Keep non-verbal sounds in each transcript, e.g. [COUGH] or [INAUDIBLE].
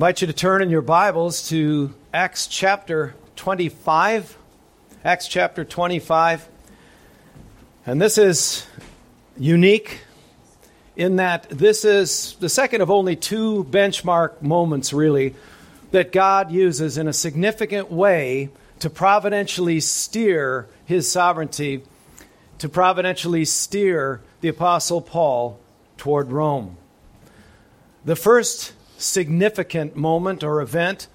invite you to turn in your Bibles to Acts chapter 25. Acts chapter 25. And this is unique in that this is the second of only two benchmark moments, really, that God uses in a significant way to providentially steer his sovereignty, to providentially steer the Apostle Paul toward Rome. The first significant moment or event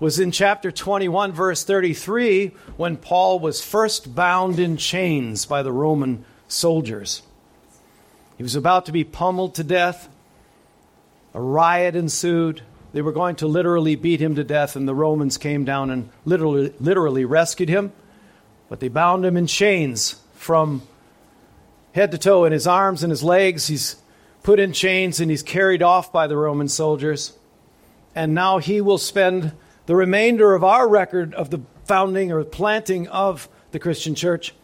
was in chapter 21, verse 33, when Paul was first bound in chains by the Roman soldiers. He was about to be pummeled to death. A riot ensued. They were going to literally beat him to death, and the Romans came down and literally, literally rescued him. But they bound him in chains from head to toe in his arms and his legs. He's put in chains and he's carried off by the Roman soldiers. And now he will spend the remainder of our record of the founding or planting of the Christian church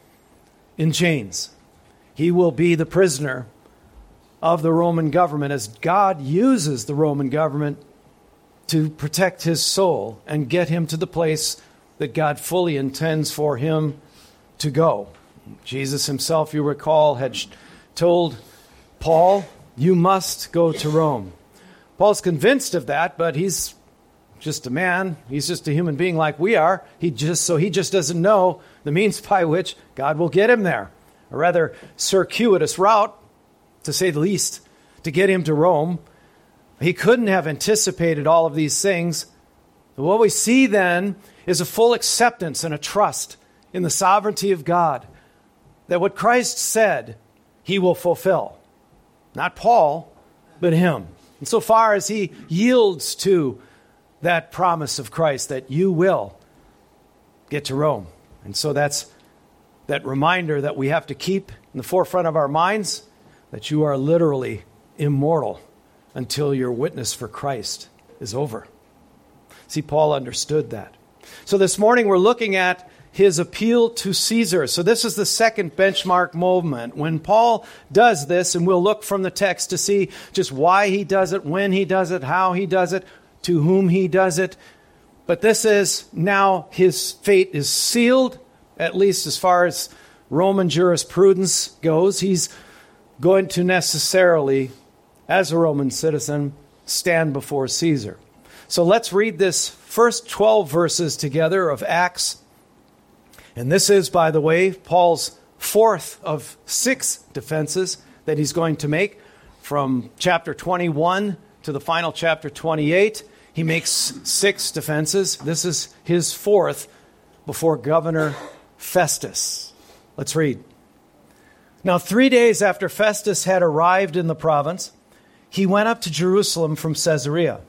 in chains. He will be the prisoner of the Roman government as God uses the Roman government to protect his soul and get him to the place that God fully intends for him to go. Jesus himself, you recall, had told Paul, You must go to Rome. Paul's convinced of that, but he's just a man. He's just a human being like we are. He just so he just doesn't know the means [LAUGHS] by which God will get him there. A rather circuitous route, to say the least, to get him to Rome. He couldn't have anticipated all of these things. What we see then is a full acceptance and a trust in the sovereignty of God that what Christ said, he will fulfill. Not Paul, but him. And so far as he yields to that promise of Christ that you will get to Rome. And so that's that reminder that we have to keep in the forefront of our minds that you are literally immortal until your witness for Christ is over. See, Paul understood that. So this morning we're looking at his appeal to Caesar. So, this is the second benchmark moment. When Paul does this, and we'll look from the text to see just why he does it, when he does it, how he does it, to whom he does it. But this is now his fate is sealed, at least as far as Roman jurisprudence goes. He's going to necessarily, as a Roman citizen, stand before Caesar. So let's read this first 12 verses together of Acts and this is, by the way, Paul's fourth of six defenses that he's going to make from chapter 21 to the final chapter 28. He makes six defenses. This is his fourth before Governor Festus. Let's read. Now, three days after Festus had arrived in the province, he went up to Jerusalem from Caesarea.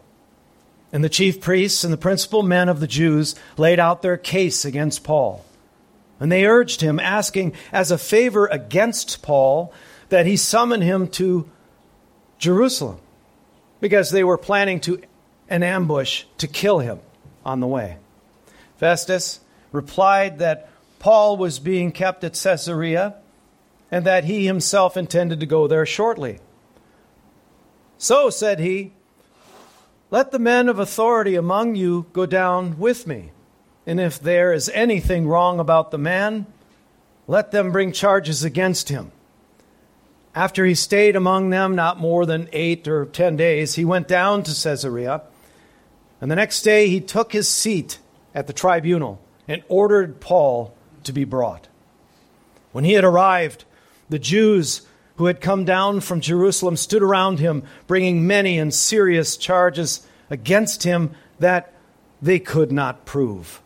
And the chief priests and the principal men of the Jews laid out their case against Paul. And they urged him, asking as a favor against Paul that he summon him to Jerusalem because they were planning to an ambush to kill him on the way. Festus replied that Paul was being kept at Caesarea and that he himself intended to go there shortly. So, said he, let the men of authority among you go down with me. And if there is anything wrong about the man, let them bring charges against him. After he stayed among them not more than eight or ten days, he went down to Caesarea. And the next day he took his seat at the tribunal and ordered Paul to be brought. When he had arrived, the Jews who had come down from Jerusalem stood around him, bringing many and serious charges against him that they could not prove.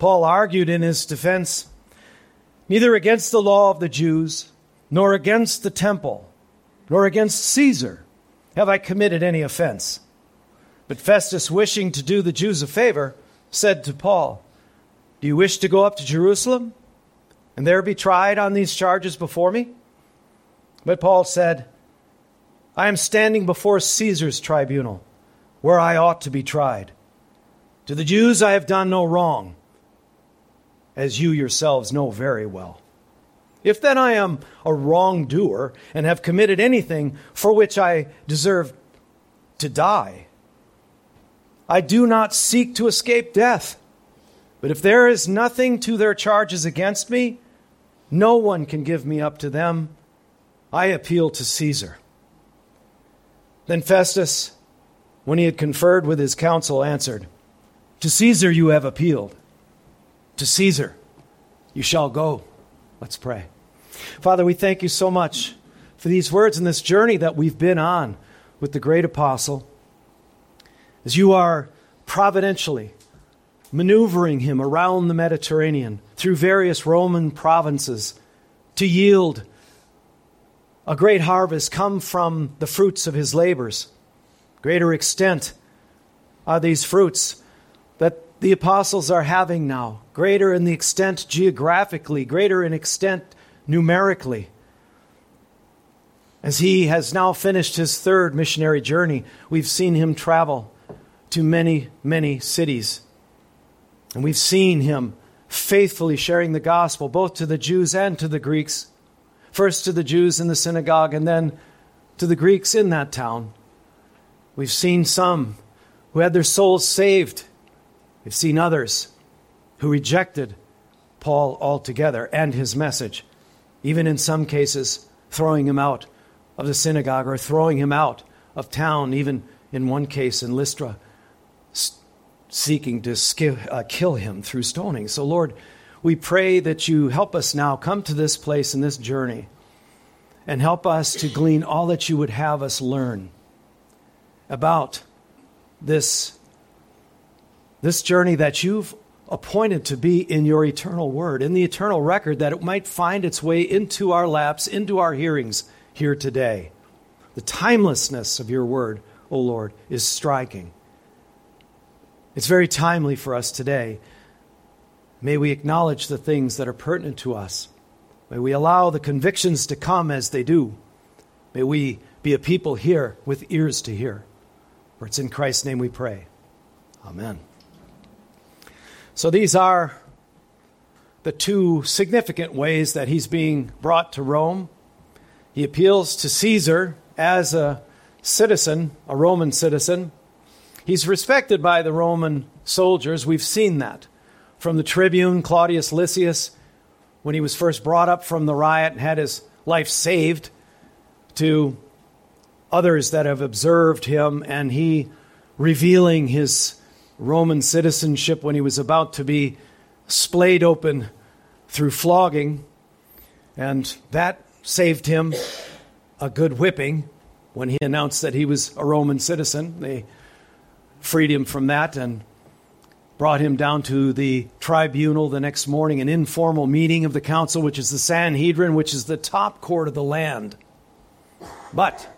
Paul argued in his defense neither against the law of the Jews, nor against the temple, nor against Caesar have I committed any offense. But Festus, wishing to do the Jews a favor, said to Paul, Do you wish to go up to Jerusalem and there be tried on these charges before me? But Paul said, I am standing before Caesar's tribunal, where I ought to be tried. To the Jews I have done no wrong as you yourselves know very well. If then I am a wrongdoer and have committed anything for which I deserve to die, I do not seek to escape death. But if there is nothing to their charges against me, no one can give me up to them. I appeal to Caesar. Then Festus, when he had conferred with his council, answered, To Caesar you have appealed. To Caesar you shall go. Let's pray. Father, we thank you so much for these words and this journey that we've been on with the great apostle. As you are providentially maneuvering him around the Mediterranean through various Roman provinces to yield a great harvest come from the fruits of his labors. Greater extent are these fruits that the apostles are having now, greater in the extent geographically, greater in extent numerically. As he has now finished his third missionary journey, we've seen him travel to many, many cities. And we've seen him faithfully sharing the gospel both to the Jews and to the Greeks. First to the Jews in the synagogue, and then to the Greeks in that town. We've seen some who had their souls saved. We've seen others who rejected Paul altogether and his message, even in some cases, throwing him out of the synagogue or throwing him out of town, even in one case in Lystra, seeking to uh, kill him through stoning. So, Lord, we pray that you help us now come to this place in this journey and help us to glean all that you would have us learn about this, this journey that you've appointed to be in your eternal word, in the eternal record, that it might find its way into our laps, into our hearings here today. The timelessness of your word, O Lord, is striking. It's very timely for us today. May we acknowledge the things that are pertinent to us. May we allow the convictions to come as they do. May we be a people here with ears to hear. For it's in Christ's name we pray. Amen. So these are the two significant ways that he's being brought to Rome. He appeals to Caesar as a citizen, a Roman citizen. He's respected by the Roman soldiers. We've seen that from the tribune Claudius Lysias when he was first brought up from the riot and had his life saved to others that have observed him and he revealing his Roman citizenship when he was about to be splayed open through flogging. And that saved him a good whipping when he announced that he was a Roman citizen. They freed him from that and brought him down to the tribunal the next morning, an informal meeting of the council, which is the Sanhedrin, which is the top court of the land. But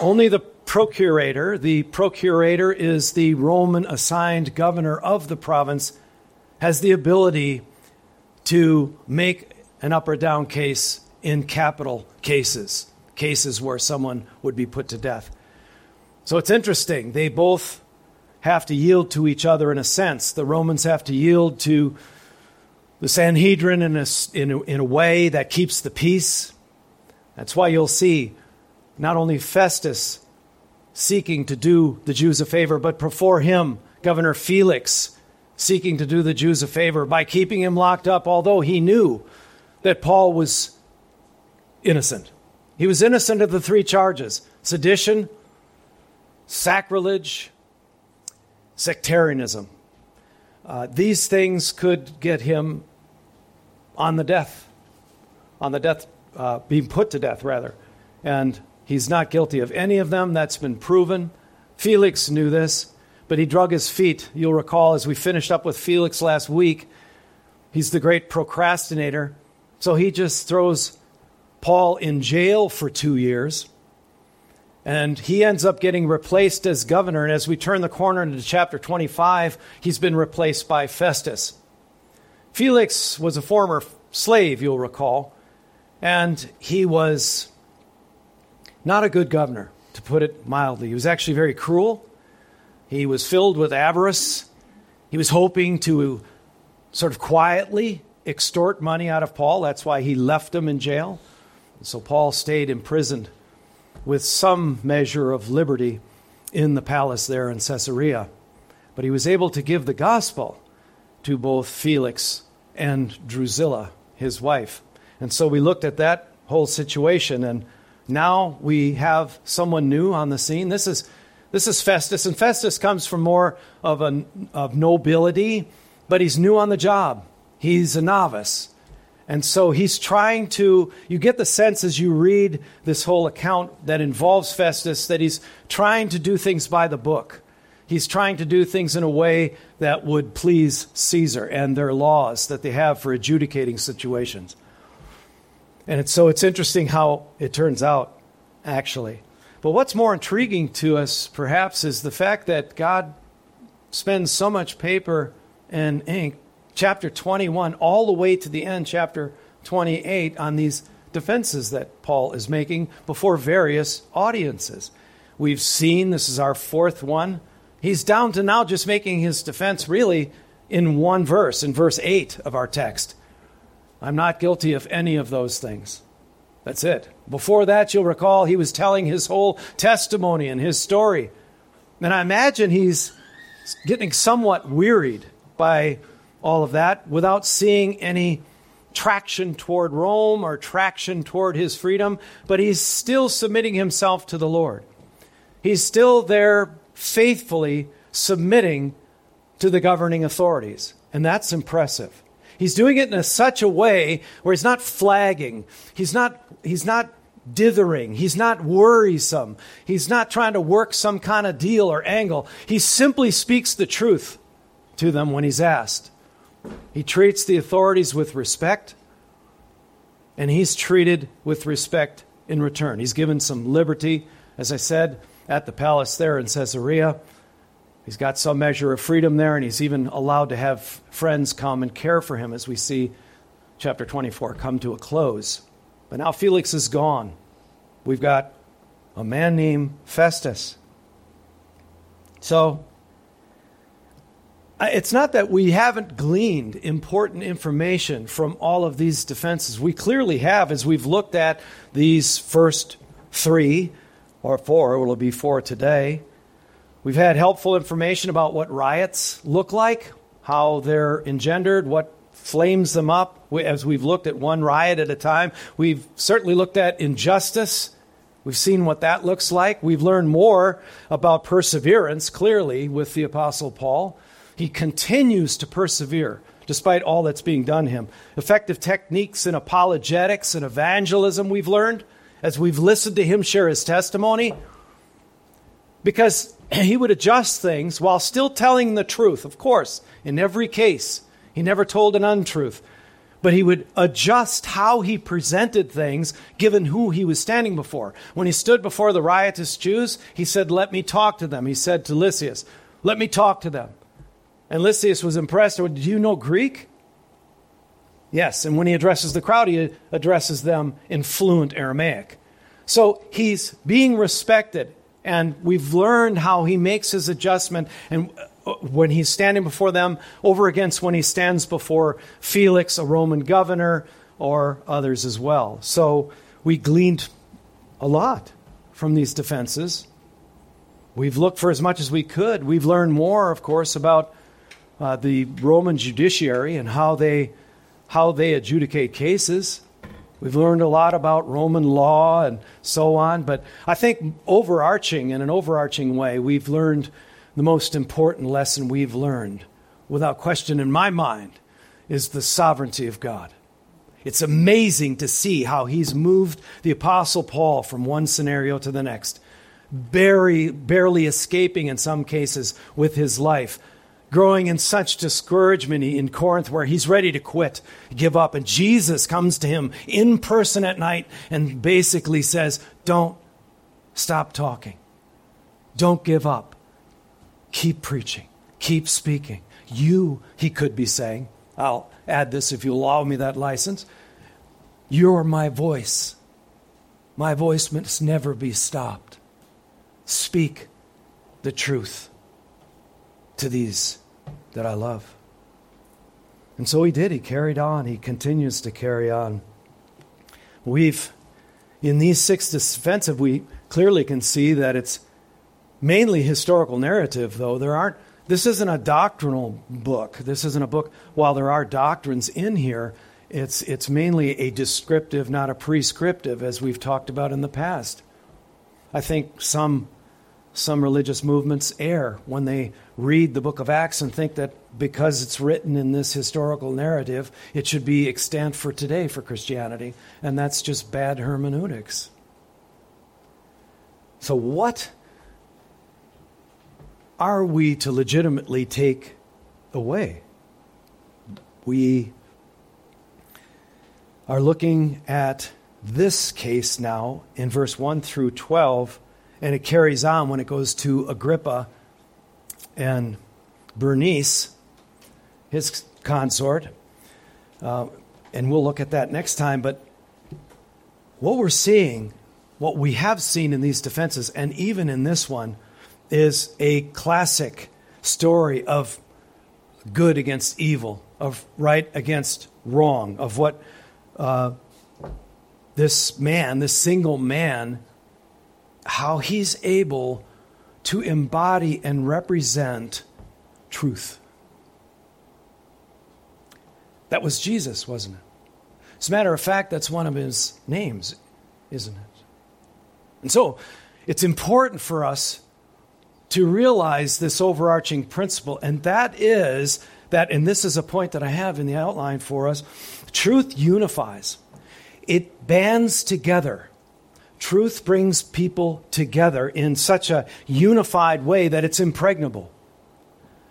only the procurator, the procurator is the Roman assigned governor of the province, has the ability to make an up or down case in capital cases, cases where someone would be put to death. So it's interesting. They both have to yield to each other in a sense. The Romans have to yield to the Sanhedrin in a, in a, in a way that keeps the peace. That's why you'll see not only Festus seeking to do the Jews a favor, but before him, Governor Felix seeking to do the Jews a favor by keeping him locked up, although he knew that Paul was innocent. He was innocent of the three charges sedition, sacrilege, sectarianism. Uh, these things could get him on the death, on the death, uh, being put to death, rather. And he's not guilty of any of them. That's been proven. Felix knew this, but he drug his feet. You'll recall as we finished up with Felix last week, he's the great procrastinator. So he just throws Paul in jail for two years and he ends up getting replaced as governor. And as we turn the corner into chapter 25, he's been replaced by Festus. Felix was a former slave, you'll recall, and he was not a good governor, to put it mildly. He was actually very cruel. He was filled with avarice. He was hoping to sort of quietly extort money out of Paul. That's why he left him in jail. So Paul stayed imprisoned with some measure of liberty in the palace there in Caesarea. But he was able to give the gospel to both Felix and Drusilla, his wife. And so we looked at that whole situation, and now we have someone new on the scene. This is, this is Festus, and Festus comes from more of, a, of nobility, but he's new on the job. He's a novice. And so he's trying to, you get the sense as you read this whole account that involves Festus that he's trying to do things by the book. He's trying to do things in a way that would please Caesar and their laws that they have for adjudicating situations. And it's, so it's interesting how it turns out, actually. But what's more intriguing to us, perhaps, is the fact that God spends so much paper and ink, chapter 21, all the way to the end, chapter 28, on these defenses that Paul is making before various audiences. We've seen, this is our fourth one. He's down to now just making his defense really in one verse, in verse 8 of our text. I'm not guilty of any of those things. That's it. Before that, you'll recall he was telling his whole testimony and his story. And I imagine he's getting somewhat wearied by all of that without seeing any traction toward Rome or traction toward his freedom, but he's still submitting himself to the Lord. He's still there faithfully submitting to the governing authorities. And that's impressive. He's doing it in a, such a way where he's not flagging. He's not, he's not dithering. He's not worrisome. He's not trying to work some kind of deal or angle. He simply speaks the truth to them when he's asked. He treats the authorities with respect, and he's treated with respect in return. He's given some liberty, as I said, at the palace there in Caesarea. He's got some measure of freedom there, and he's even allowed to have friends come and care for him as we see chapter 24 come to a close. But now Felix is gone. We've got a man named Festus. So, it's not that we haven't gleaned important information from all of these defenses. We clearly have, as we've looked at these first three or four, it will be four today. We've had helpful information about what riots look like, how they're engendered, what flames them up. As we've looked at one riot at a time, we've certainly looked at injustice. We've seen what that looks like. We've learned more about perseverance, clearly, with the Apostle Paul. He continues to persevere despite all that's being done him. Effective techniques in apologetics and evangelism, we've learned as we've listened to him share his testimony. Because [CLEARS THROAT] he would adjust things while still telling the truth. Of course, in every case, he never told an untruth. But he would adjust how he presented things given who he was standing before. When he stood before the riotous Jews, he said, Let me talk to them. He said to Lysias, Let me talk to them. And Lysias was impressed. Do you know Greek? Yes. And when he addresses the crowd, he addresses them in fluent Aramaic. So he's being respected and we've learned how he makes his adjustment and uh, when he's standing before them over against when he stands before Felix, a Roman governor, or others as well. So we gleaned a lot from these defenses. We've looked for as much as we could. We've learned more, of course, about uh, the Roman judiciary and how they how they adjudicate cases. We've learned a lot about Roman law and so on, but I think overarching, in an overarching way, we've learned the most important lesson we've learned, without question in my mind, is the sovereignty of God. It's amazing to see how he's moved the Apostle Paul from one scenario to the next, barely, barely escaping in some cases with his life growing in such discouragement in Corinth where he's ready to quit, give up. And Jesus comes to him in person at night and basically says, Don't stop talking. Don't give up. Keep preaching. Keep speaking. You, he could be saying, I'll add this if you allow me that license. You're my voice. My voice must never be stopped. Speak the truth to these that I love. And so he did. He carried on. He continues to carry on. We've, in these six defensive, we clearly can see that it's mainly historical narrative, though. There aren't, this isn't a doctrinal book. This isn't a book, while there are doctrines in here, it's, it's mainly a descriptive, not a prescriptive, as we've talked about in the past. I think some, some religious movements err when they read the book of Acts and think that because it's written in this historical narrative, it should be extant for today for Christianity. And that's just bad hermeneutics. So, what are we to legitimately take away? We are looking at this case now in verse 1 through 12, and it carries on when it goes to Agrippa and Bernice, his consort. Uh, and we'll look at that next time. But what we're seeing, what we have seen in these defenses, and even in this one, is a classic story of good against evil, of right against wrong, of what uh, this man, this single man, how he's able to embody and represent truth. That was Jesus, wasn't it? As a matter of fact, that's one of his names, isn't it? And so it's important for us to realize this overarching principle, and that is that, and this is a point that I have in the outline for us truth unifies, it bands together. Truth brings people together in such a unified way that it's impregnable.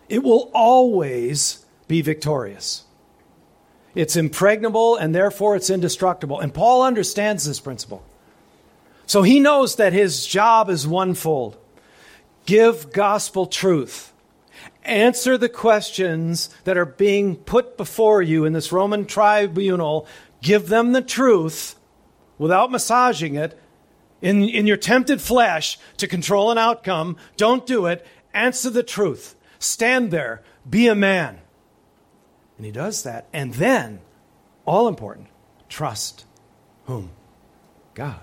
It will always be victorious. It's impregnable and therefore it's indestructible. And Paul understands this principle. So he knows that his job is onefold give gospel truth. Answer the questions that are being put before you in this Roman tribunal. Give them the truth without massaging it in, in your tempted flesh to control an outcome. Don't do it. Answer the truth. Stand there. Be a man. And he does that. And then, all important, trust whom? God.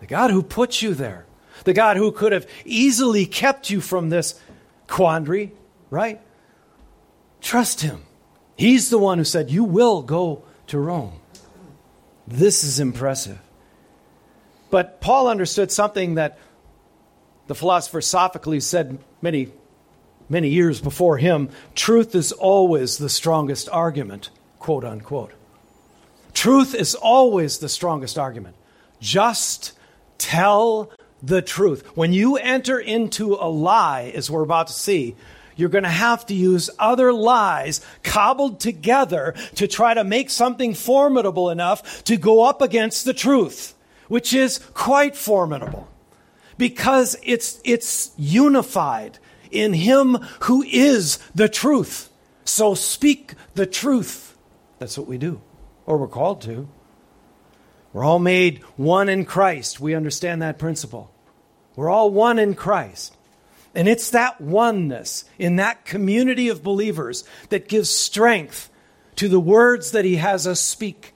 The God who put you there. The God who could have easily kept you from this quandary, right? Trust him. He's the one who said, You will go to Rome. This is impressive. But Paul understood something that the philosopher Sophocles said many, many years before him truth is always the strongest argument, quote unquote. Truth is always the strongest argument. Just tell the truth. When you enter into a lie, as we're about to see, you're going to have to use other lies cobbled together to try to make something formidable enough to go up against the truth, which is quite formidable because it's, it's unified in Him who is the truth. So speak the truth. That's what we do, or we're called to. We're all made one in Christ. We understand that principle. We're all one in Christ. And it's that oneness in that community of believers that gives strength to the words that He has us speak.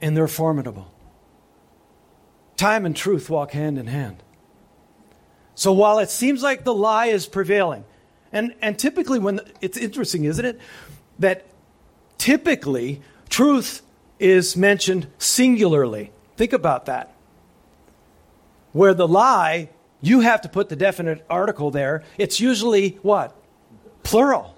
And they're formidable. Time and truth walk hand in hand. So while it seems like the lie is prevailing, and, and typically when it's interesting, isn't it? That typically truth is mentioned singularly. Think about that. Where the lie, you have to put the definite article there. It's usually what? Plural.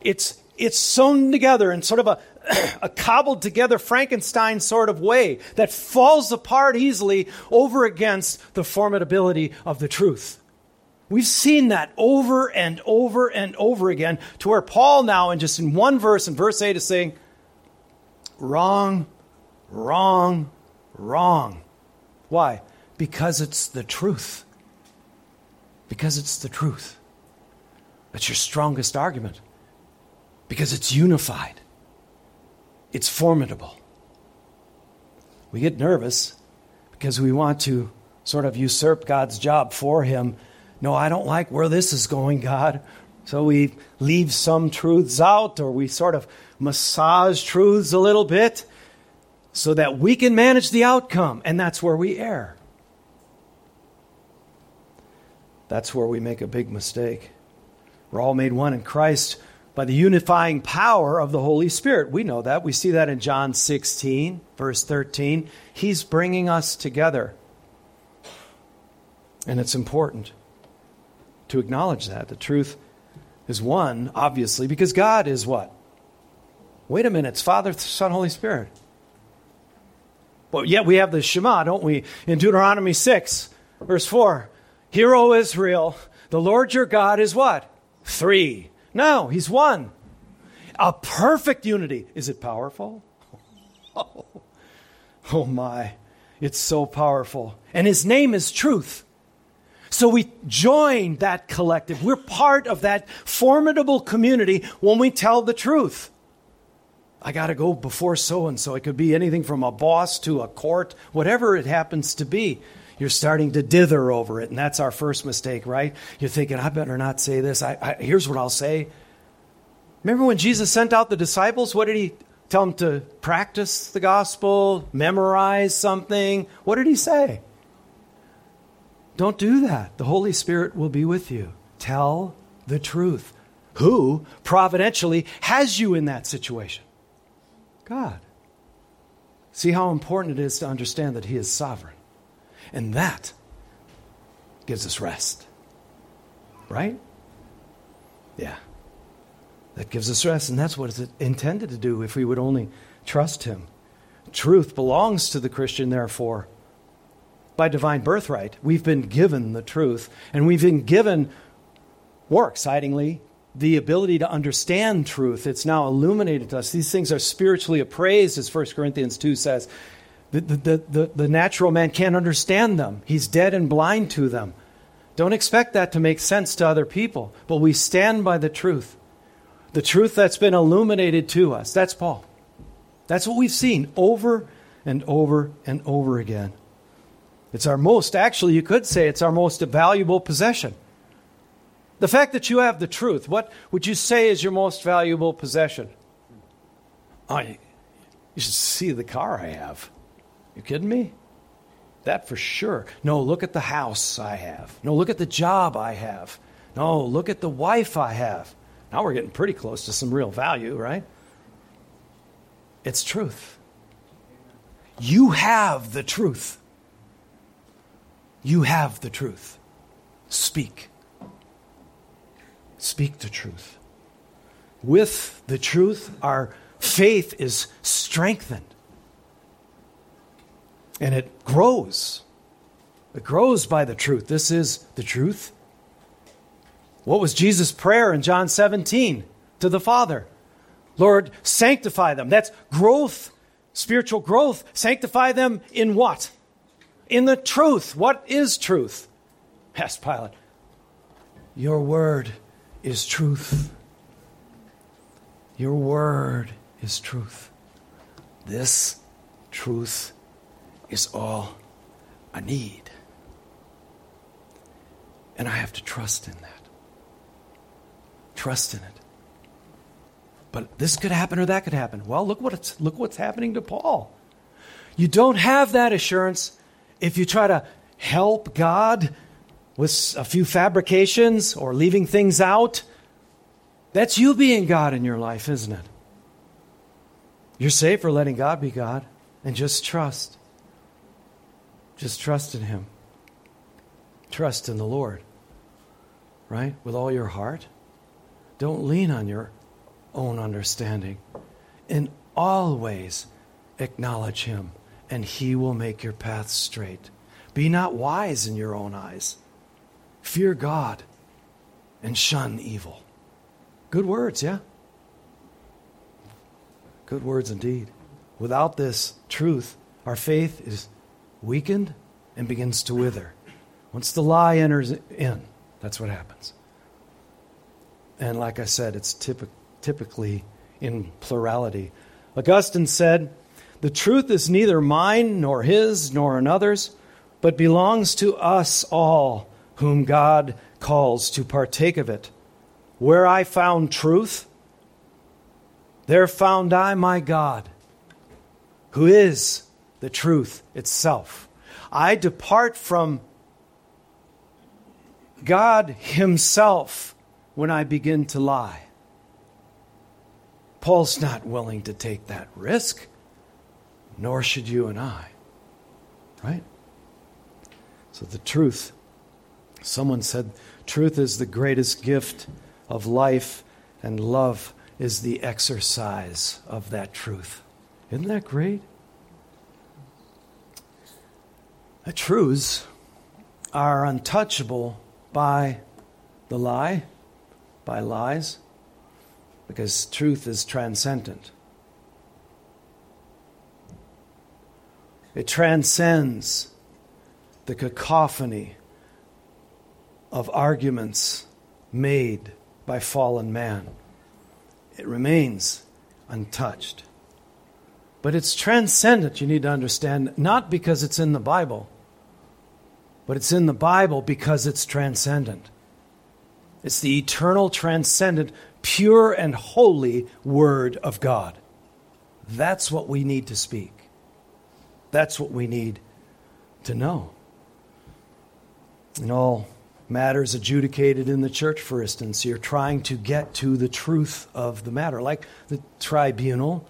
It's, it's sewn together in sort of a, [CLEARS THROAT] a cobbled together Frankenstein sort of way that falls apart easily over against the formidability of the truth. We've seen that over and over and over again to where Paul now, in just in one verse, in verse 8, is saying, wrong, wrong, wrong. Why? Because it's the truth. Because it's the truth. That's your strongest argument. Because it's unified, it's formidable. We get nervous because we want to sort of usurp God's job for Him. No, I don't like where this is going, God. So we leave some truths out or we sort of massage truths a little bit so that we can manage the outcome. And that's where we err. That's where we make a big mistake. We're all made one in Christ by the unifying power of the Holy Spirit. We know that. We see that in John 16, verse 13. He's bringing us together. And it's important to acknowledge that. The truth is one, obviously, because God is what? Wait a minute, it's Father, Son, Holy Spirit. But yet we have the Shema, don't we? In Deuteronomy 6, verse 4 Hear, O Israel, the Lord your God is what? Three. No, he's one. A perfect unity. Is it powerful? [LAUGHS] Oh, oh my. It's so powerful. And his name is truth. So we join that collective. We're part of that formidable community when we tell the truth. I got to go before so and so. It could be anything from a boss to a court, whatever it happens to be. You're starting to dither over it, and that's our first mistake, right? You're thinking, I better not say this. I, I, here's what I'll say. Remember when Jesus sent out the disciples? What did he tell them to practice the gospel, memorize something? What did he say? Don't do that. The Holy Spirit will be with you. Tell the truth. Who providentially has you in that situation? God. See how important it is to understand that He is sovereign. And that gives us rest. Right? Yeah. That gives us rest, and that's what it's intended to do if we would only trust Him. Truth belongs to the Christian, therefore, by divine birthright. We've been given the truth, and we've been given, more excitingly, the ability to understand truth. It's now illuminated to us. These things are spiritually appraised, as 1 Corinthians 2 says. The, the, the, the, natural man can't understand them, he's dead and blind to them. Don't expect that to make sense to other people, but we stand by the truth. The truth that's been illuminated to us. That's Paul. That's what we've seen over and over and over again. It's our most, actually, you could say it's our most valuable possession. The fact that you have the truth, what would you say is your most valuable possession? Oh, you should see the car I have. You kidding me? That for sure. No, look at the house I have. No, look at the job I have. No, look at the wife I have. Now we're getting pretty close to some real value, right? It's truth. You have the truth. You have the truth. Speak. Speak the truth. With the truth, our faith is strengthened. And it grows. It grows by the truth. This is the truth. What was Jesus' prayer in John 17 to the Father? Lord, sanctify them. That's growth, spiritual growth. Sanctify them in what? In the truth. What is truth? Asked Pilate. Your word is truth. Your word is truth. This truth is all I need. And I have to trust in that. Trust in it. But this could happen or that could happen. Well, look what look what's happening to Paul. You don't have that assurance if you try to help God with a few fabrications or leaving things out, that's you being God in your life, isn't it? You're safe for letting God be God and just trust. Just trust in Him. Trust in the Lord, right? With all your heart. Don't lean on your own understanding. In all ways, acknowledge Him, and He will make your path straight. Be not wise in your own eyes. Fear God and shun evil. Good words, yeah? Good words indeed. Without this truth, our faith is weakened and begins to wither. Once the lie enters in, that's what happens. And like I said, it's typ- typically in plurality. Augustine said, The truth is neither mine, nor his, nor another's, but belongs to us all whom God calls to partake of it. Where I found truth, there found I my God, who is the truth itself. I depart from God Himself when I begin to lie. Paul's not willing to take that risk, nor should you and I. Right? So the truth, someone said, truth is the greatest gift of life, and love is the exercise of that truth. Isn't that great? The truths are untouchable by the lie, by lies, because truth is transcendent. It transcends the cacophony of arguments made by fallen man. It remains untouched. But it's transcendent, you need to understand, not because it's in the Bible, but it's in the Bible because it's transcendent. It's the eternal, transcendent, pure, and holy Word of God. That's what we need to speak. That's what we need to know. In all matters adjudicated in the church, for instance, you're trying to get to the truth of the matter, like the tribunal,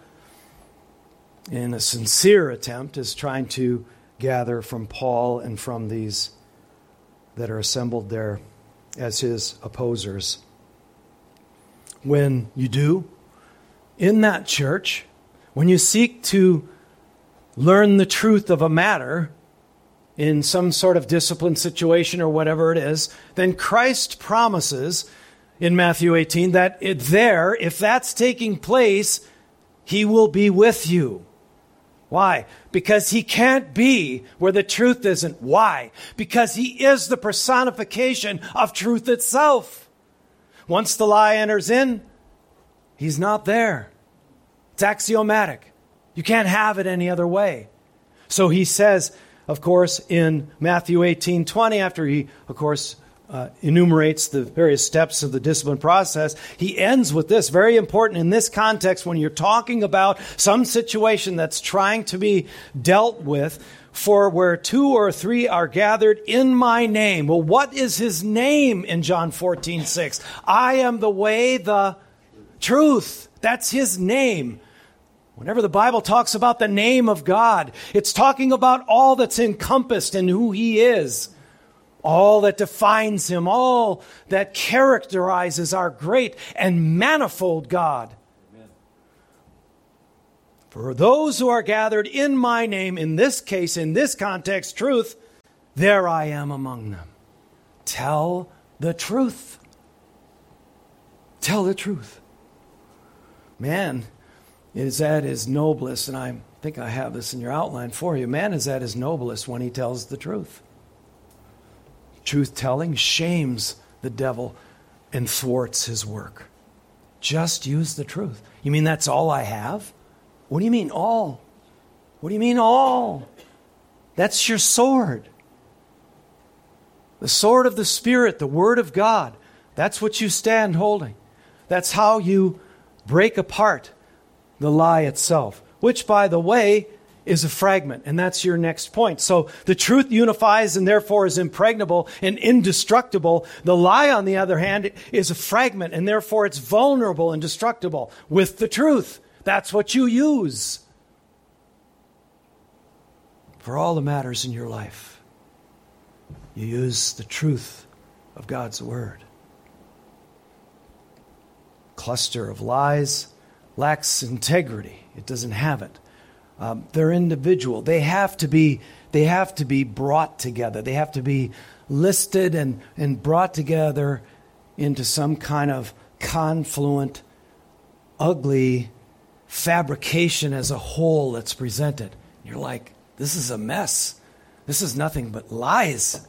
in a sincere attempt, is trying to gather from Paul and from these that are assembled there as his opposers. When you do, in that church, when you seek to learn the truth of a matter, in some sort of discipline situation or whatever it is, then Christ promises in Matthew 18 that it there, if that's taking place, he will be with you. Why? Because he can't be where the truth isn't. Why? Because he is the personification of truth itself. Once the lie enters in, he's not there. It's axiomatic. You can't have it any other way. So he says, of course, in Matthew 18 20, after he, of course, uh, enumerates the various steps of the discipline process, he ends with this very important in this context when you're talking about some situation that's trying to be dealt with. For where two or three are gathered in my name. Well, what is his name in John 14, 6? I am the way, the truth. That's his name. Whenever the Bible talks about the name of God, it's talking about all that's encompassed in who He is, all that defines Him, all that characterizes our great and manifold God. Amen. For those who are gathered in my name, in this case, in this context, truth, there I am among them. Tell the truth. Tell the truth. Man, is at his noblest, and I think I have this in your outline for you. Man is at his noblest when he tells the truth. Truth telling shames the devil and thwarts his work. Just use the truth. You mean that's all I have? What do you mean all? What do you mean all? That's your sword. The sword of the Spirit, the Word of God. That's what you stand holding. That's how you break apart the lie itself, which, by the way, is a fragment. And that's your next point. So the truth unifies and therefore is impregnable and indestructible. The lie, on the other hand, is a fragment and therefore it's vulnerable and destructible with the truth. That's what you use for all the matters in your life. You use the truth of God's Word. Cluster of lies lacks integrity. It doesn't have it. Um, they're individual. They have to be. They have to be brought together. They have to be listed and, and brought together into some kind of confluent, ugly fabrication as a whole that's presented. You're like, this is a mess. This is nothing but lies.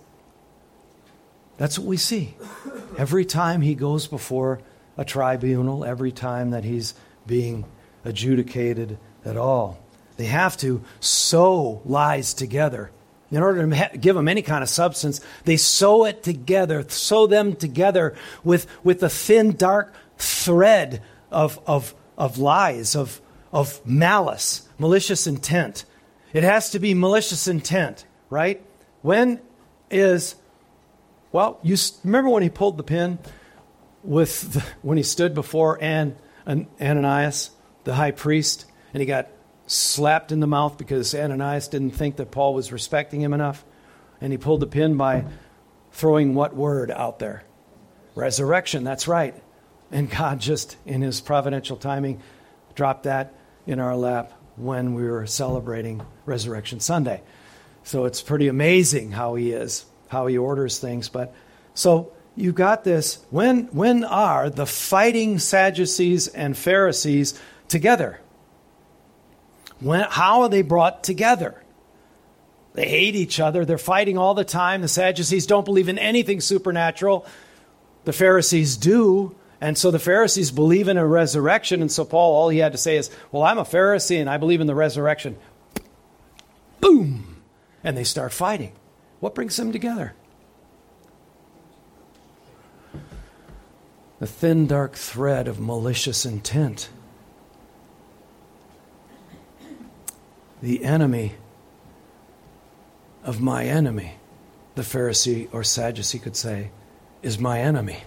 That's what we see. Every time he goes before a tribunal, every time that he's being adjudicated at all. They have to sew lies together. In order to give them any kind of substance, they sew it together, sew them together with, with a thin, dark thread of, of, of lies, of, of malice, malicious intent. It has to be malicious intent, right? When is Well, you remember when he pulled the pin with the, when he stood before An, An, Ananias, the high priest, and he got slapped in the mouth because Ananias didn't think that Paul was respecting him enough, and he pulled the pin by throwing what word out there? Resurrection. That's right. And God just, in His providential timing, dropped that in our lap when we were celebrating Resurrection Sunday. So it's pretty amazing how He is how he orders things. But so you got this. When when are the fighting Sadducees and Pharisees together? When how are they brought together? They hate each other. They're fighting all the time. The Sadducees don't believe in anything supernatural. The Pharisees do. And so the Pharisees believe in a resurrection. And so Paul, all he had to say is, Well, I'm a Pharisee and I believe in the resurrection. Boom! And they start fighting. What brings them together? The thin, dark thread of malicious intent. The enemy of my enemy, the Pharisee or Sadducee could say, is my enemy.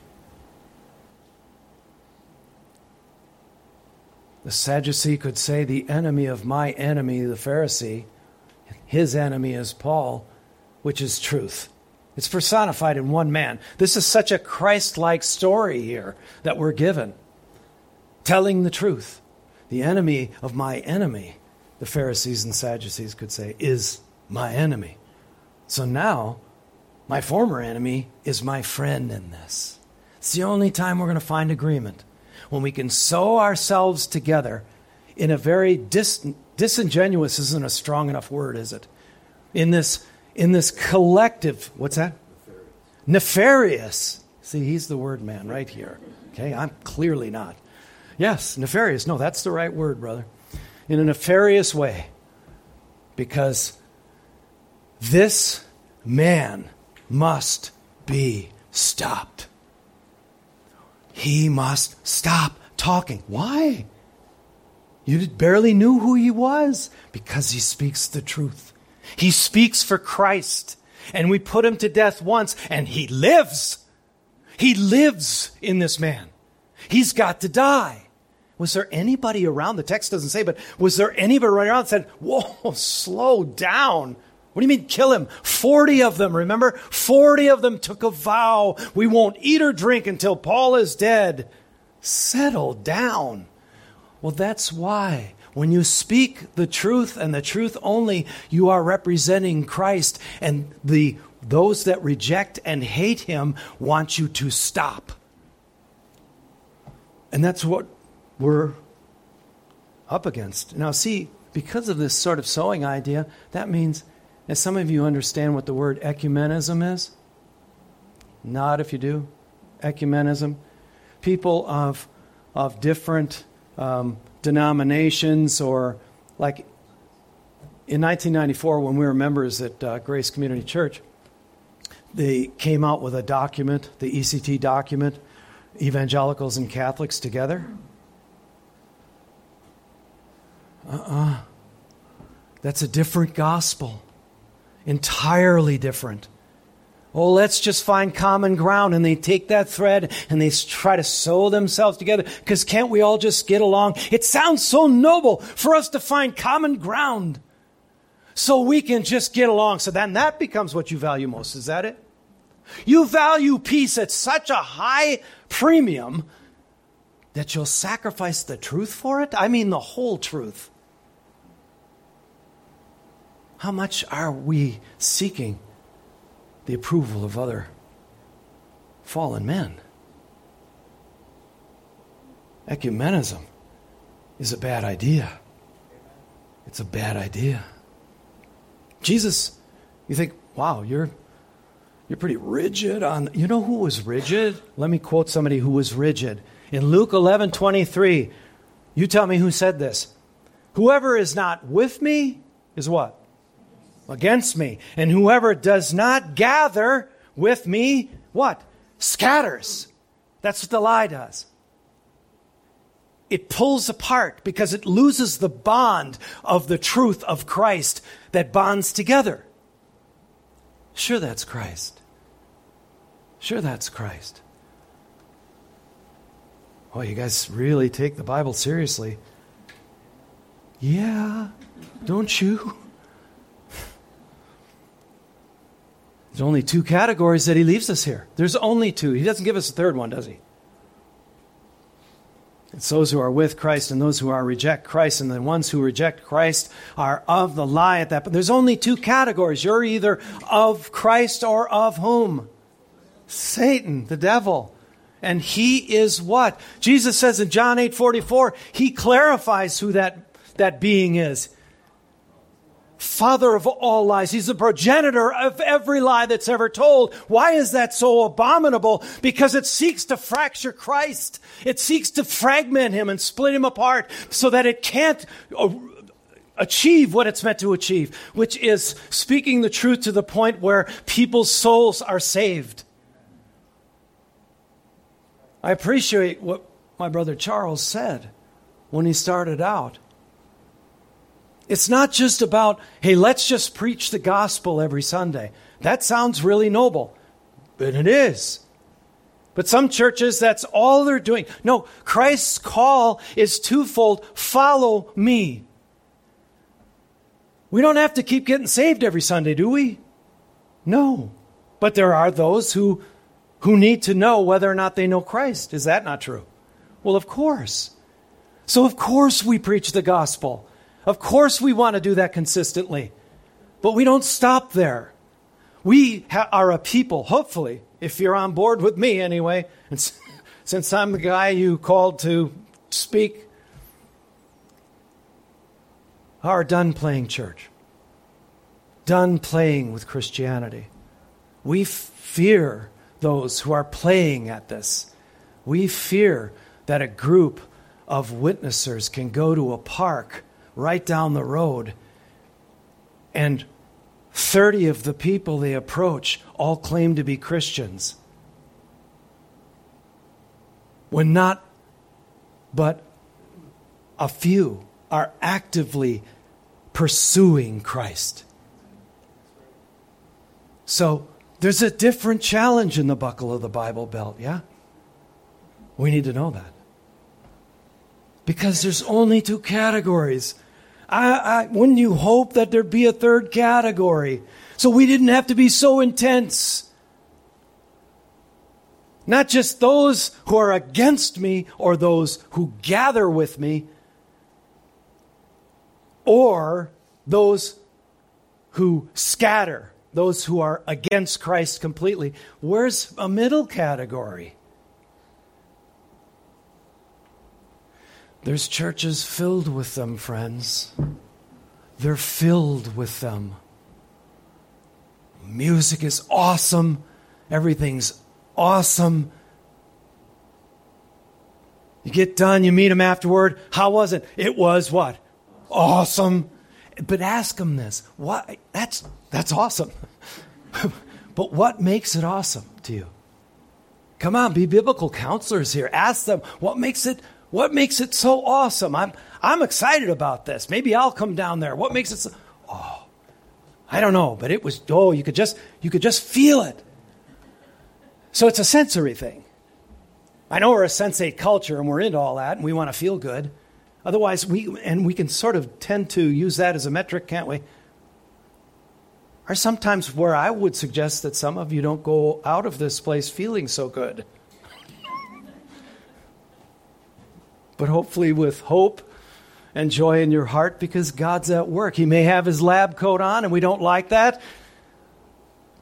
The Sadducee could say, the enemy of my enemy, the Pharisee, his enemy is Paul, which is truth. It's personified in one man. This is such a Christ like story here that we're given. Telling the truth. The enemy of my enemy, the Pharisees and Sadducees could say, is my enemy. So now, my former enemy is my friend in this. It's the only time we're going to find agreement. When we can sew ourselves together in a very dis- disingenuous, isn't a strong enough word, is it? In this in this collective, what's that? Nefarious. See, he's the word man right here. Okay, I'm clearly not. Yes, nefarious. No, that's the right word, brother. In a nefarious way. Because this man must be stopped. He must stop talking. Why? You barely knew who he was because he speaks the truth. He speaks for Christ. And we put him to death once, and he lives. He lives in this man. He's got to die. Was there anybody around? The text doesn't say, but was there anybody around that said, Whoa, slow down? What do you mean kill him? 40 of them, remember? 40 of them took a vow. We won't eat or drink until Paul is dead. Settle down. Well, that's why when you speak the truth and the truth only, you are representing Christ, and the those that reject and hate him want you to stop. And that's what we're up against. Now, see, because of this sort of sowing idea, that means, as some of you understand what the word ecumenism is, not if you do, ecumenism, people of, of different um, denominations or like in 1994 when we were members at uh, Grace Community Church, they came out with a document, the ECT document, Evangelicals and Catholics Together. Uh uh-uh. uh That's a different gospel. Entirely different. Oh, let's just find common ground. And they take that thread and they try to sew themselves together. Because can't we all just get along? It sounds so noble for us to find common ground so we can just get along. So then that becomes what you value most. Is that it? You value peace at such a high premium that you'll sacrifice the truth for it? I mean, the whole truth. How much are we seeking? the approval of other fallen men. Ecumenism is a bad idea. It's a bad idea. Jesus, you think, wow, you're you're pretty rigid on you know who was rigid? Let me quote somebody who was rigid. In Luke 11, 23, you tell me who said this. Whoever is not with me is what? against me. And whoever does not gather with me, what? Scatters. That's what the lie does. It pulls apart because it loses the bond of the truth of Christ that bonds together. Sure, that's Christ. Sure, that's Christ. Oh, you guys really take the Bible seriously. Yeah, don't you? There's only two categories that he leaves us here. There's only two. He doesn't give us a third one, does he? It's those who are with Christ and those who are reject Christ, and the ones who reject Christ are of the lie at that. But there's only two categories. You're either of Christ or of whom? Satan, the devil. And he is what? Jesus says in John 8 44, he clarifies who that, that being is father of all lies. He's the progenitor of every lie that's ever told. Why is that so abominable? Because it seeks to fracture Christ. It seeks to fragment him and split him apart so that it can't uh, achieve what it's meant to achieve, which is speaking the truth to the point where people's souls are saved. I appreciate what my brother Charles said when he started out. It's not just about, hey, let's just preach the gospel every Sunday. That sounds really noble, but it is. But some churches, that's all they're doing. No, Christ's call is twofold follow me. We don't have to keep getting saved every Sunday, do we? No. But there are those who, who need to know whether or not they know Christ. Is that not true? Well, of course. So, of course, we preach the gospel. Of course, we want to do that consistently, but we don't stop there. We ha- are a people, hopefully, if you're on board with me anyway, and [LAUGHS] since I'm the guy you called to speak, are done playing church, done playing with Christianity. We fear those who are playing at this. We fear that a group of witnessers can go to a park right down the road. And 30 of the people they approach all claim to be Christians. When not but a few are actively pursuing Christ. So there's a different challenge in the buckle of the Bible belt, yeah? We need to know that. Because there's only two categories I, I, wouldn't you hope that there'd be a third category so we didn't have to be so intense? Not just those who are against me or those who gather with me or those who scatter, those who are against Christ completely. Where's a middle category? There's churches filled with them, friends. They're filled with them. Music is awesome. Everything's awesome. You get done, you meet them afterward. How was it? It was what? Awesome. But ask them this. What that's that's awesome. [LAUGHS] but what makes it awesome to you? Come on, be biblical counselors here. Ask them what makes it what makes it so awesome? I'm, I'm excited about this. Maybe I'll come down there. What makes it so, oh, I don't know, but it was, oh, you could just, you could just feel it. So it's a sensory thing. I know we're a sensate culture and we're into all that and we want to feel good. Otherwise, we, and we can sort of tend to use that as a metric, can't we? Are sometimes where I would suggest that some of you don't go out of this place feeling so good. but hopefully with hope and joy in your heart because God's at work. He may have his lab coat on and we don't like that.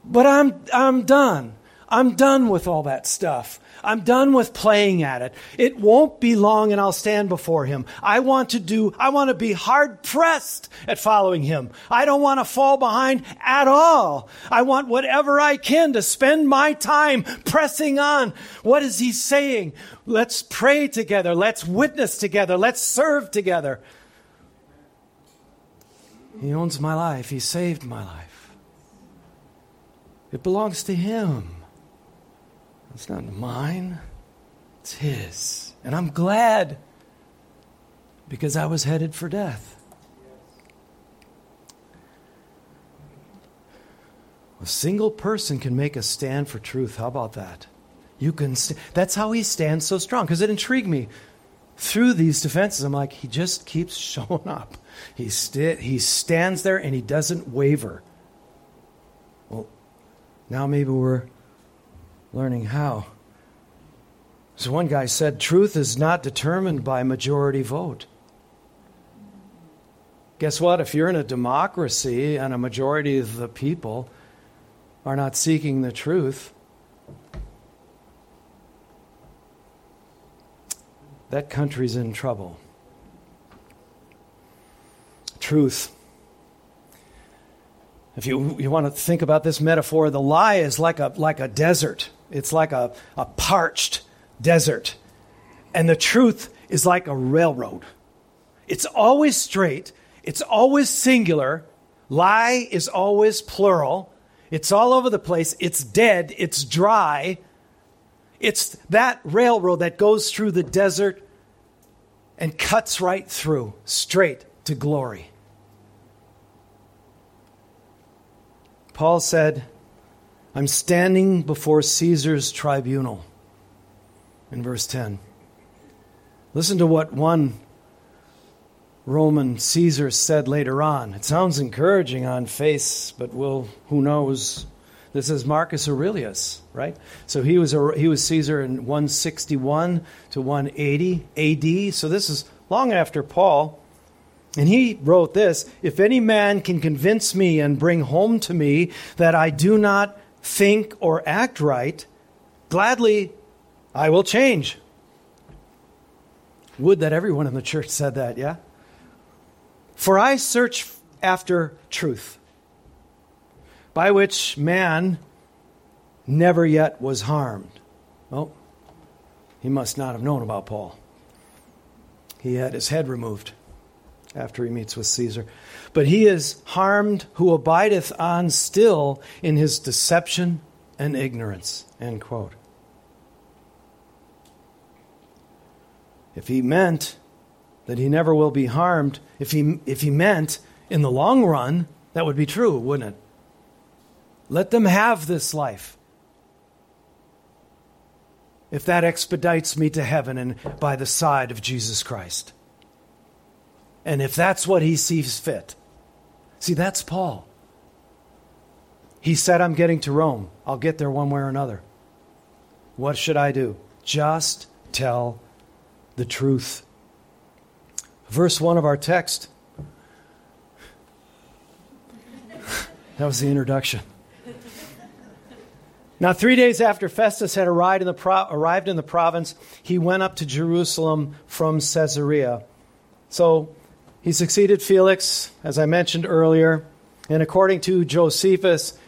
But I'm I'm done. I'm done with all that stuff. I'm done with playing at it. It won't be long and I'll stand before him. I want to do, I want to be hard pressed at following him. I don't want to fall behind at all. I want whatever I can to spend my time pressing on. What is he saying? Let's pray together. Let's witness together. Let's serve together. He owns my life. He saved my life. It belongs to him. It's not mine, it's His. And I'm glad because I was headed for death. A single person can make a stand for truth. How about that? You can. St- that's how he stands so strong. Because it intrigued me through these defenses. I'm like, he just keeps [LAUGHS] showing up. He st- he stands there and he doesn't waver. Well, now maybe we're learning how. So one guy said, truth is not determined by majority vote. Guess what? If you're in a democracy and a majority of the people are not seeking the truth, that country's in trouble. Truth. If you, you want to think about this metaphor, the lie is like a, like a desert. It's like a, a parched desert. And the truth is like a railroad. It's always straight, it's always singular. Lie is always plural. It's all over the place. It's dead. It's dry. It's that railroad that goes through the desert and cuts right through, straight to glory. Paul said, I'm standing before Caesar's tribunal in verse 10. Listen to what one Roman Caesar said later on. It sounds encouraging on face, but will who knows? This is Marcus Aurelius, right? So he was he was Caesar in 161 to 180 AD. So this is long after Paul. And he wrote this If any man can convince me and bring home to me that I do not think or act right, gladly I will change. Would that everyone in the church said that, yeah? For I search after truth, by which man never yet was harmed. Well, he must not have known about Paul. He had his head removed after he meets with Caesar. But he is harmed who abideth on still in his deception and ignorance. End quote. If he meant that he never will be harmed, if he, if he meant in the long run, that would be true, wouldn't it? Let them have this life. If that expedites me to heaven and by the side of Jesus Christ. And if that's what he sees fit. See, that's Paul. He said, I'm getting to Rome. I'll get there one way or another. What should I do? Just tell the truth verse 1 of our text. that was the introduction. Now, three days after Festus had arrived in, the pro- arrived in the province, he went up to Jerusalem from Caesarea. So he succeeded Felix, as I mentioned earlier. And according to Josephus,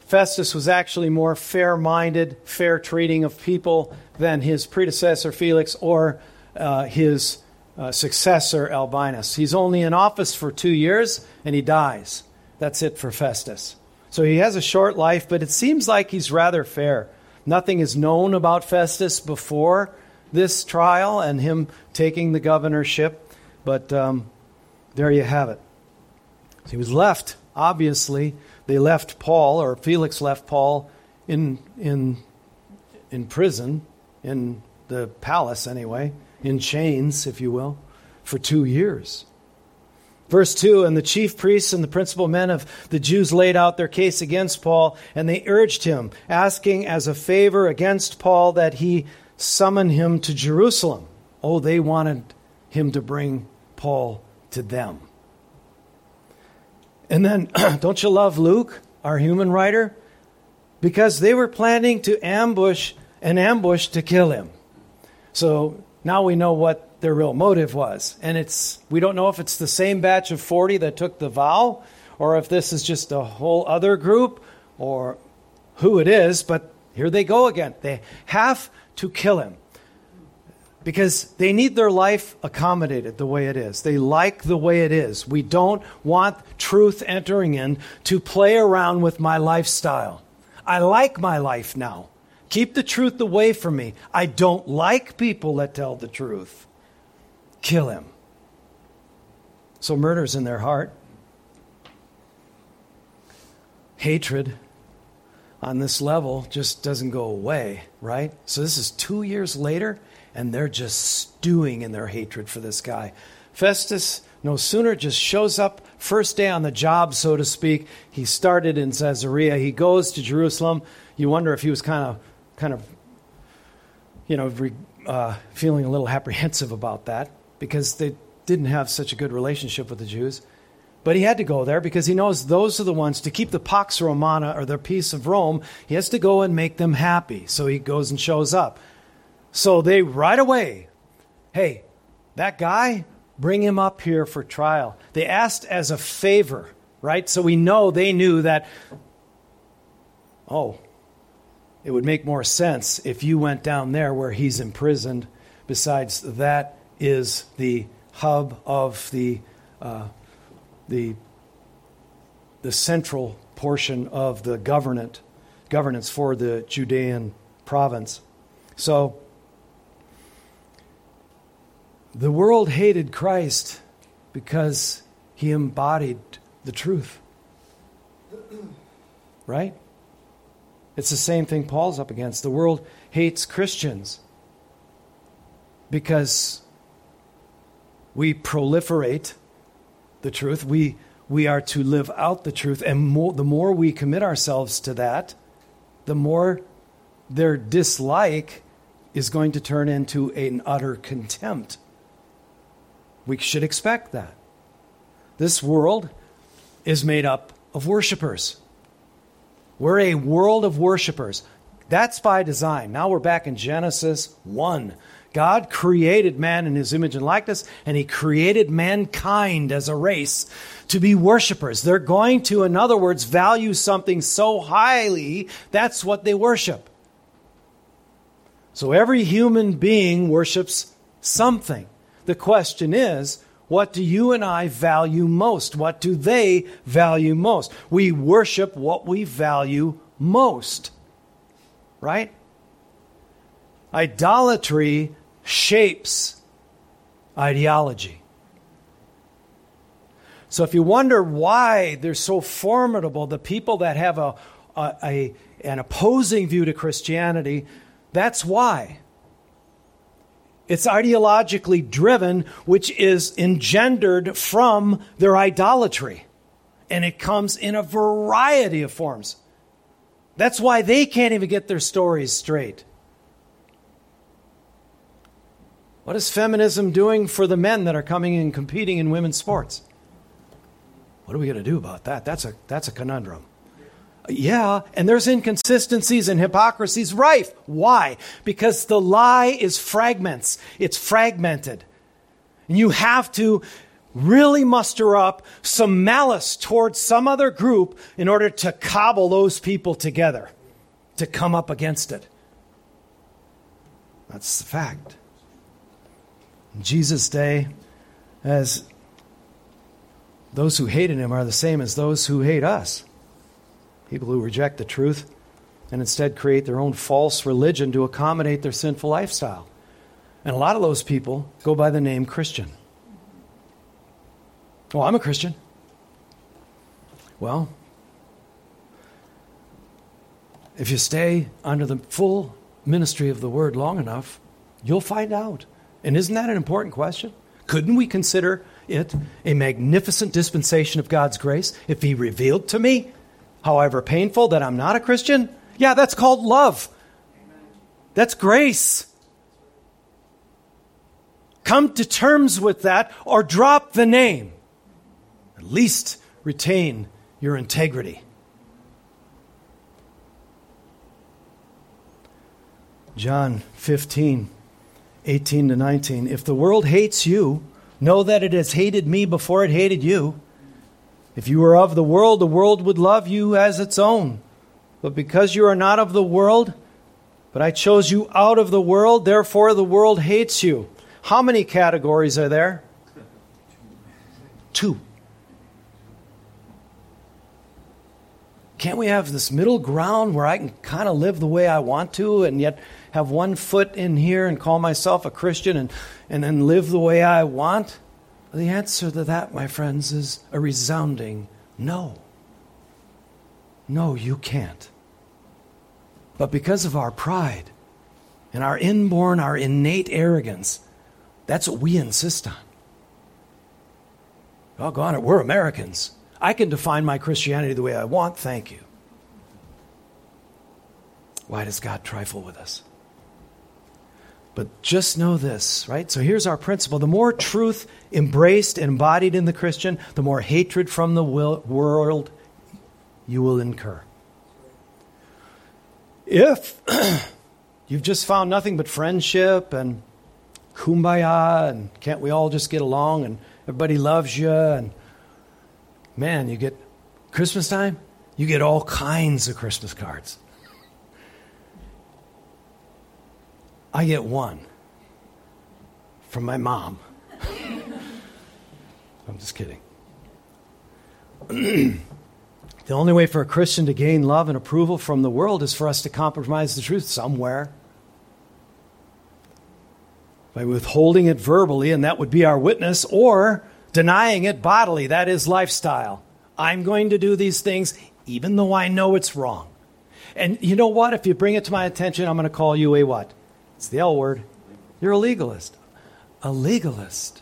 Festus was actually more fair minded, fair treating of people than his predecessor Felix or uh, his uh, successor, Albinus. He's only in office for two years and he dies. That's it for Festus. So he has a short life, but it seems like he's rather fair. Nothing is known about Festus before this trial and him taking the governorship, but um, there you have it. So he was left, obviously. They left Paul, or Felix left Paul in, in, in prison, in the palace anyway in chains, if you will, for two years. Verse 2 And the chief priests and the principal men of the Jews laid out their case against Paul, and they urged him, asking as a favor against Paul that he summon him to Jerusalem. Oh, they wanted him to bring Paul to them. And then, [CLEARS THROAT] don't you love Luke, our human writer? Because they were planning to ambush an ambush to kill him. So now we know what their real motive was. And it's we don't know if it's the same batch of 40 that took the vow or if this is just a whole other group or who it is, but here they go again. They have to kill him because they need their life accommodated the way it is. They like the way it is. We don't want truth entering in to play around with my lifestyle. I like my life now. Keep the truth away from me. I don't like people that tell the truth. Kill him. So murder's in their heart. Hatred. on this level just doesn't go away, right? So this is two years later, and they're just stewing in their hatred for this guy. Festus no sooner just shows up, first day on the job, so to speak. He started in Caesarea. He goes to Jerusalem. You wonder if he was kind of, kind of, you know, uh, feeling a little apprehensive about that because they didn't have such a good relationship with the Jews. But he had to go there because he knows those are the ones to keep the Pax Romana or the peace of Rome. He has to go and make them happy. So he goes and shows up. So they right away, hey, that guy, bring him up here for trial. They asked as a favor, right? So we know they knew that, oh, it would make more sense if you went down there where he's imprisoned. Besides, that is the hub of the. Uh, the, the central portion of the governance for the Judean province. So, the world hated Christ because he embodied the truth. [CLEARS THROAT] Right? It's the same thing Paul's up against. The world hates Christians because we proliferate the truth. We, we are to live out the truth. And more, the more we commit ourselves to that, the more their dislike is going to turn into an utter contempt. We should expect that. This world is made up of worshipers. We're a world of worshipers. That's by design. Now we're back in Genesis 1. God created man in his image and likeness, and he created mankind as a race to be worshipers. They're going to, in other words, value something so highly, that's what they worship. So every human being worships something. The question is, what do you and I value most? What do they value most? We worship what we value most. Right? Idolatry shapes ideology. So if you wonder why they're so formidable, the people that have a, a, a, an opposing view to Christianity, that's why. It's ideologically driven, which is engendered from their idolatry. And it comes in a variety of forms. That's why they can't even get their stories straight. What is feminism doing for the men that are coming and competing in women's sports? What are we going to do about that? That's a, that's a conundrum. Yeah, and there's inconsistencies and hypocrisies rife. Why? Because the lie is fragments, it's fragmented. And you have to really muster up some malice towards some other group in order to cobble those people together, to come up against it. That's the fact. In Jesus' day, as those who hated him are the same as those who hate us. People who reject the truth and instead create their own false religion to accommodate their sinful lifestyle. And a lot of those people go by the name Christian. Oh, I'm a Christian. Well, if you stay under the full ministry of the word long enough, you'll find out. And isn't that an important question? Couldn't we consider it a magnificent dispensation of God's grace if He revealed to me, however painful, that I'm not a Christian? Yeah, that's called love. That's grace. Come to terms with that or drop the name. At least retain your integrity. John 15. 18 to 19. If the world hates you, know that it has hated me before it hated you. If you were of the world, the world would love you as its own. But because you are not of the world, but I chose you out of the world, therefore the world hates you. How many categories are there? Two. Can't we have this middle ground where I can kind of live the way I want to and yet have one foot in here and call myself a Christian and, and then live the way I want? The answer to that, my friends, is a resounding no. No, you can't. But because of our pride and our inborn, our innate arrogance, that's what we insist on. Oh, God, we're Americans. I can define my Christianity the way I want, thank you. Why does God trifle with us? But just know this, right? So here's our principle. The more truth embraced and embodied in the Christian, the more hatred from the world you will incur. If [CLEARS THROAT] you've just found nothing but friendship and kumbaya and can't we all just get along and everybody loves you and man, you get Christmas time, you get all kinds of Christmas cards. I get one from my mom. [LAUGHS] I'm just kidding. [CLEARS THROAT] the only way for a Christian to gain love and approval from the world is for us to compromise the truth somewhere. By withholding it verbally, and that would be our witness, or denying it bodily, that is lifestyle. I'm going to do these things even though I know it's wrong. And you know what? If you bring it to my attention, I'm going to call you a what? It's the L word. You're a legalist. A legalist.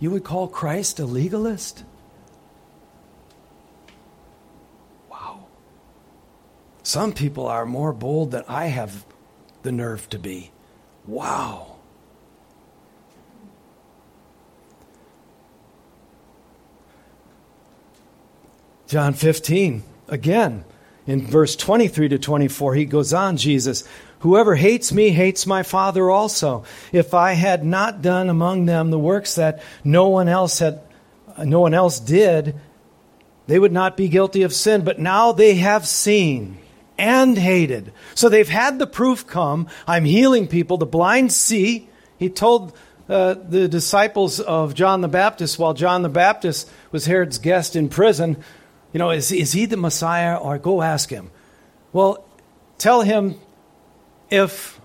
You would call Christ a legalist? Wow. Some people are more bold than I have the nerve to be. Wow. John 15, again, in verse 23 to 24, he goes on, Jesus, Whoever hates me hates my Father also. If I had not done among them the works that no one else had, no one else did, they would not be guilty of sin. But now they have seen and hated. So they've had the proof come. I'm healing people. The blind see. He told uh, the disciples of John the Baptist while John the Baptist was Herod's guest in prison, you know, is, is he the Messiah? Or go ask him. Well, tell him if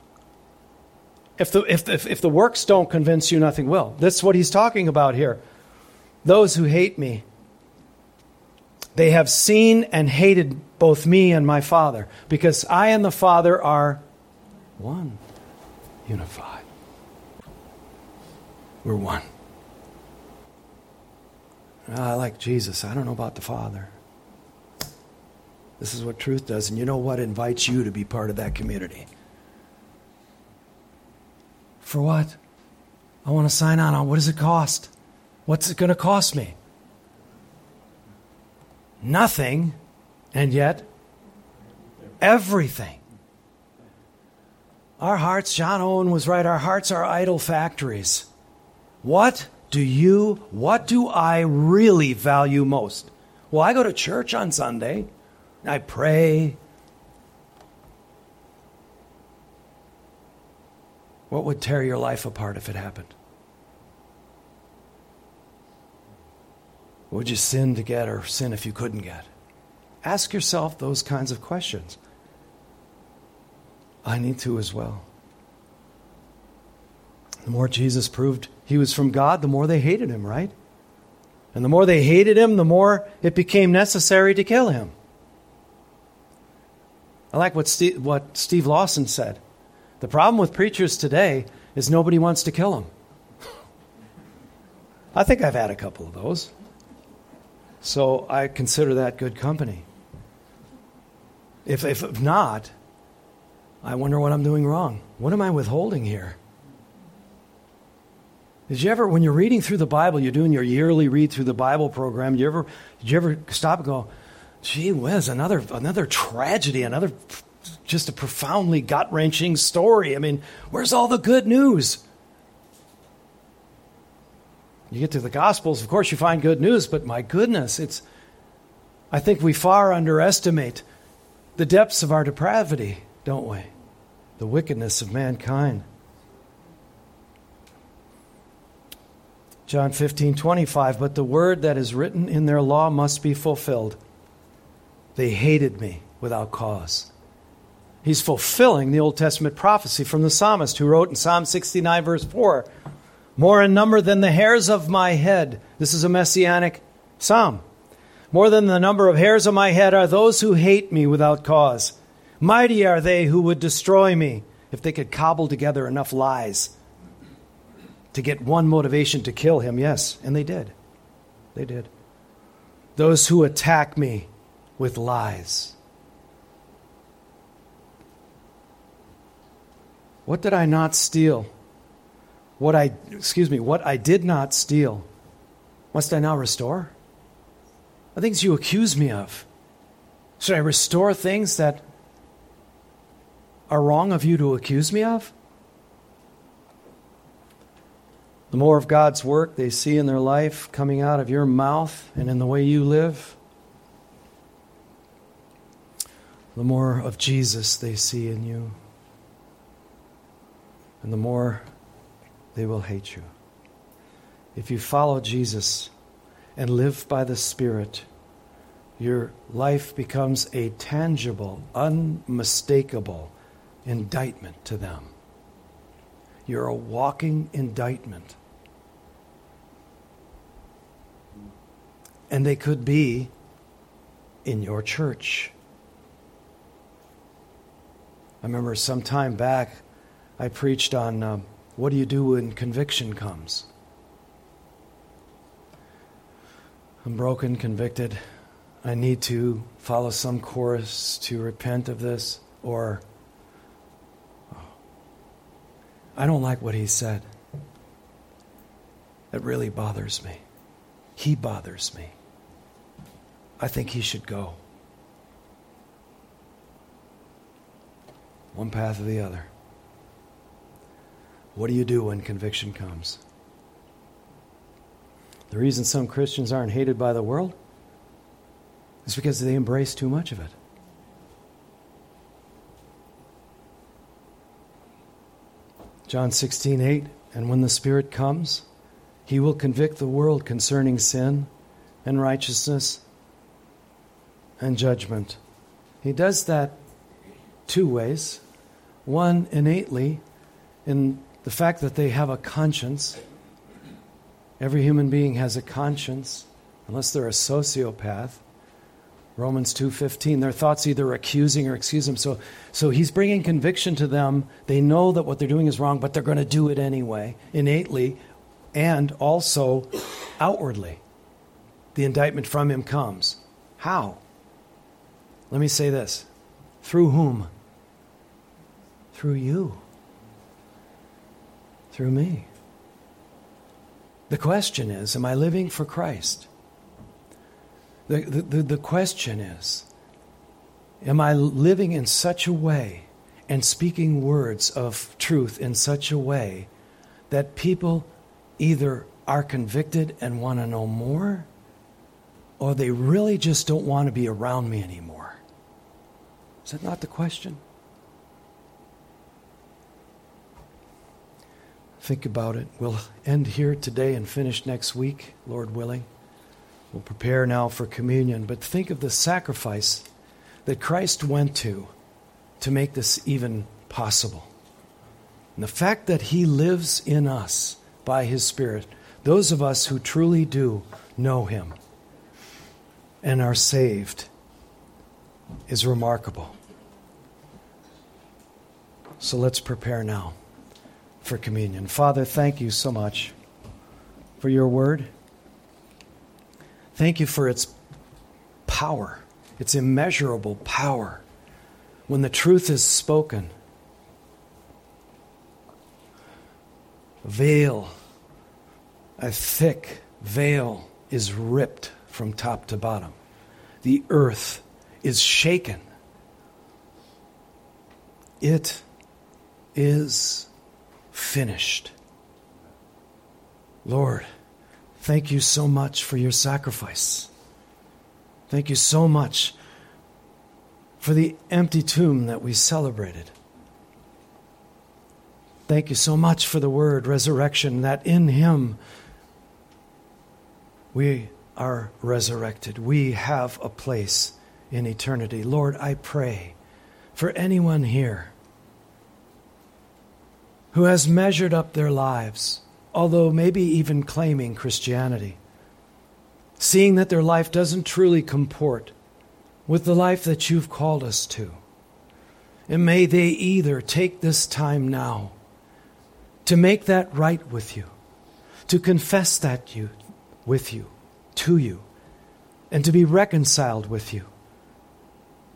if the, if, if, if the works don't convince you, nothing will. That's what he's talking about here. Those who hate me, they have seen and hated both me and my Father, because I and the Father are one, unified. We're one. Ah, I like Jesus. I don't know about the Father. This is what truth does, and you know what invites you to be part of that community. For what? I want to sign on. What does it cost? What's it going to cost me? Nothing, and yet everything. Our hearts, John Owen was right, our hearts are idol factories. What do you, what do I really value most? Well, I go to church on Sunday, I pray, What would tear your life apart if it happened? What would you sin to get or sin if you couldn't get? Ask yourself those kinds of questions. I need to as well. The more Jesus proved he was from God, the more they hated him, right? And the more they hated him, the more it became necessary to kill him. I like what Steve, what Steve Lawson said. The problem with preachers today is nobody wants to kill them. I think I've had a couple of those. So I consider that good company. If, if not, I wonder what I'm doing wrong. What am I withholding here? Did you ever, when you're reading through the Bible, you're doing your yearly read through the Bible program, did you ever, did you ever stop and go, gee whiz, another, another tragedy, another just a profoundly gut wrenching story. I mean, where's all the good news? You get to the Gospels, of course, you find good news, but my goodness, it's. I think we far underestimate the depths of our depravity, don't we? The wickedness of mankind. John 15, 25, but the word that is written in their law must be fulfilled. They hated me without cause. He's fulfilling the Old Testament prophecy from the psalmist who wrote in Psalm 69, verse 4 More in number than the hairs of my head. This is a messianic psalm. More than the number of hairs of my head are those who hate me without cause. Mighty are they who would destroy me if they could cobble together enough lies to get one motivation to kill him, yes, and they did. They did. Those who attack me with lies. What did I not steal? What I, excuse me, what I did not steal, must I now restore? The things you accuse me of. Should I restore things that are wrong of you to accuse me of? The more of God's work they see in their life coming out of your mouth and in the way you live, the more of Jesus they see in you. And the more they will hate you. If you follow Jesus and live by the Spirit, your life becomes a tangible, unmistakable indictment to them. You're a walking indictment. And they could be in your church. I remember some time back, I preached on uh, what do you do when conviction comes? I'm broken, convicted. I need to follow some course to repent of this, or oh, I don't like what he said. It really bothers me. He bothers me. I think he should go. One path or the other. What do you do when conviction comes? The reason some Christians aren't hated by the world is because they embrace too much of it. John 16, 8, and when the Spirit comes, he will convict the world concerning sin and righteousness and judgment. He does that two ways. One, innately, in the fact that they have a conscience. Every human being has a conscience, unless they're a sociopath. Romans 2:15 their thoughts either accusing or excuse them. So so he's bringing conviction to them. They know that what they're doing is wrong but they're going to do it anyway innately and also outwardly. The indictment from him comes. How? Let me say this. Through whom? Through you through me the question is am i living for christ the, the, the question is Am I living in such a way and speaking words of truth in such a way that people either are convicted and want to know more or they really just don't want to be around me anymore? Is that not the question? Think about it. We'll end here today and finish next week, Lord willing. We'll prepare now for communion, but think of the sacrifice that Christ went to to make this even possible. And the fact that He lives in us by His Spirit, those of us who truly do know Him and are saved, is remarkable. So let's prepare now for communion. Father, thank you so much for your word. Thank you for its power, its immeasurable power. When the truth is spoken, a veil, a thick veil is ripped from top to bottom. The earth is shaken. It is finished. Lord, Thank you so much for your sacrifice. Thank you so much for the empty tomb that we celebrated. Thank you so much for the word resurrection, that in Him we are resurrected. We have a place in eternity. Lord, I pray for anyone here who has measured up their lives although maybe even claiming Christianity, seeing that their life doesn't truly comport with the life that you've called us to. And may they either take this time now to make that right with you, to confess that you with you, to you, and to be reconciled with you.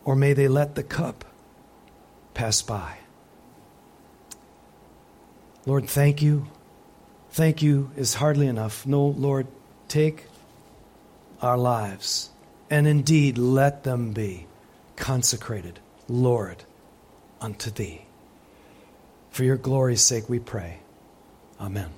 Or may they let the cup pass by. Lord, thank you. Thank you is hardly enough. No, Lord, take our lives and indeed let them be consecrated, Lord, unto thee. For your glory's sake we pray. Amen.